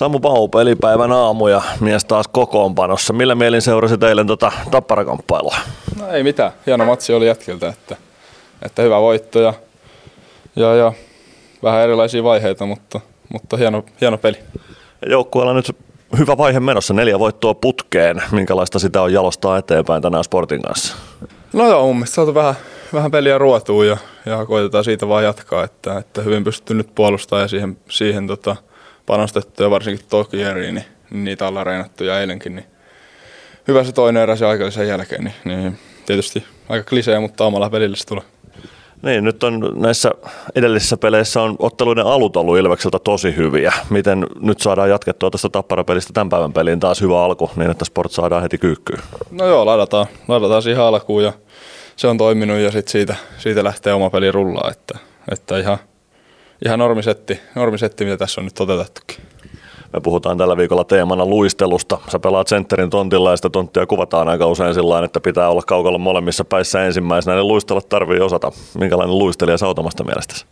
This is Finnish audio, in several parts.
Samu Pau, pelipäivän aamu ja mies taas kokoonpanossa. Millä mielin seurasi eilen tota tapparakamppailua? No ei mitään. Hieno matsi oli jätkiltä, että, että hyvä voitto ja, ja, ja vähän erilaisia vaiheita, mutta, mutta hieno, hieno peli. Joukkueella nyt hyvä vaihe menossa, neljä voittoa putkeen. Minkälaista sitä on jalostaa eteenpäin tänään Sportin kanssa? No joo, mun mielestä saatu vähän, vähän peliä ruotuun ja, ja koitetaan siitä vaan jatkaa, että, että hyvin pystytty nyt puolustamaan ja siihen, siihen tota, panostettu ja varsinkin Tokieriin, niin, niin niitä ollaan reenattu ja eilenkin, niin hyvä se toinen erä se sen jälkeen, niin, niin tietysti aika klisee, mutta omalla pelillä se tulee. Niin, nyt on näissä edellisissä peleissä on otteluiden alut ollut Ilvekseltä tosi hyviä. Miten nyt saadaan jatkettua tästä tapparapelistä tämän päivän peliin taas hyvä alku, niin että Sport saadaan heti kyykkyyn? No joo, laitetaan, laitetaan siihen alkuun ja se on toiminut ja sitten siitä, siitä lähtee oma peli rullaa, että, että ihan, ihan normisetti, normisetti, mitä tässä on nyt toteutettukin. Me puhutaan tällä viikolla teemana luistelusta. Sä pelaat sentterin tontilla ja sitä tonttia kuvataan aika usein sillä että pitää olla kaukalla molemmissa päissä ensimmäisenä. Ne luistelut tarvii osata. Minkälainen luistelija sä oot omasta mielestäsi?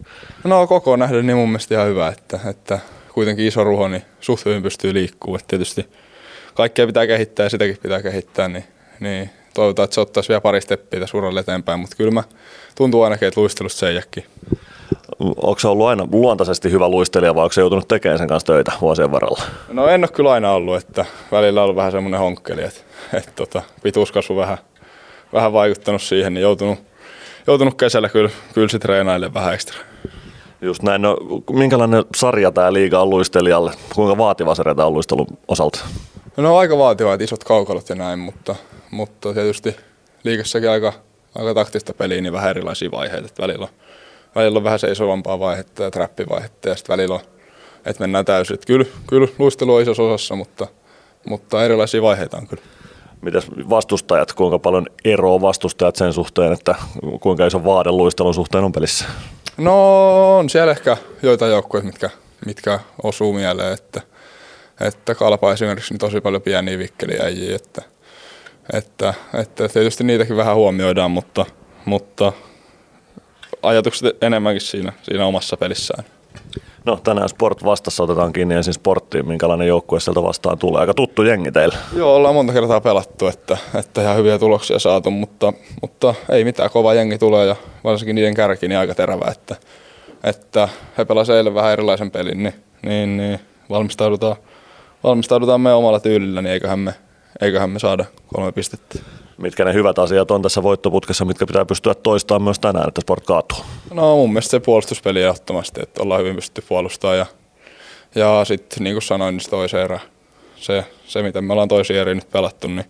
No koko nähden niin mun mielestä ihan hyvä, että, että kuitenkin iso ruho, niin suht hyvin pystyy liikkumaan. tietysti kaikkea pitää kehittää ja sitäkin pitää kehittää, niin, niin toivotaan, että se ottaisi vielä pari steppiä tässä uralle eteenpäin, mutta kyllä mä tuntuu ainakin, että luistelusta se ei Onko se ollut aina luontaisesti hyvä luistelija vai onko se joutunut tekemään sen kanssa töitä vuosien varrella? No en ole kyllä aina ollut, että välillä on ollut vähän semmoinen honkkeli, että, että tota, pituuskasvu vähän, vähän vaikuttanut siihen, niin joutunut, joutunut kesällä kyllä, kyllä sit treenaille vähän ekstra. Just näin. No, minkälainen sarja tämä liiga on luistelijalle? Kuinka vaativa sarja tämä on luistelun osalta? No aika vaativa, että isot kaukalot ja näin, mutta, mutta tietysti liikassakin aika, aika taktista peliä, niin vähän erilaisia vaiheita. Että välillä, on, välillä on vähän seisovampaa vaihetta ja trappivaihetta ja sitten välillä on, että mennään täysin. Että kyllä, kyllä luistelu on isossa osassa, mutta, mutta erilaisia vaiheita on kyllä. Mitäs vastustajat, kuinka paljon eroa vastustajat sen suhteen, että kuinka iso vaade luistelun suhteen on pelissä? No on siellä ehkä joitain joukkoja, mitkä, mitkä osuu mieleen, että, että kalpa esimerkiksi niin tosi paljon pieniä vikkeliäjiä, että, että, että tietysti niitäkin vähän huomioidaan, mutta, mutta ajatukset enemmänkin siinä, siinä omassa pelissään. No tänään Sport vastassa otetaan kiinni ensin sporttiin, minkälainen joukkue sieltä vastaan tulee. Aika tuttu jengi teille. Joo, ollaan monta kertaa pelattu, että, että ihan hyviä tuloksia saatu, mutta, mutta ei mitään, kova jengi tulee ja varsinkin niiden kärki niin aika terävä, että, että he pelasivat eilen vähän erilaisen pelin, niin, niin, niin valmistaudutaan, valmistaudutaan me omalla tyylillä, niin eiköhän me, eiköhän me saada kolme pistettä mitkä ne hyvät asiat on tässä voittoputkessa, mitkä pitää pystyä toistamaan myös tänään, että sport kaatuu? No mun mielestä se puolustuspeli ehdottomasti, että ollaan hyvin pystytty puolustamaan ja, ja sitten niin kuin sanoin, niin se toisen erä, se, se miten me ollaan toisia eri nyt pelattu, niin,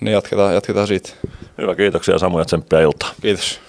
niin jatketaan, jatketaan siitä. Hyvä, kiitoksia Samu ja tsemppiä iltaa. Kiitos.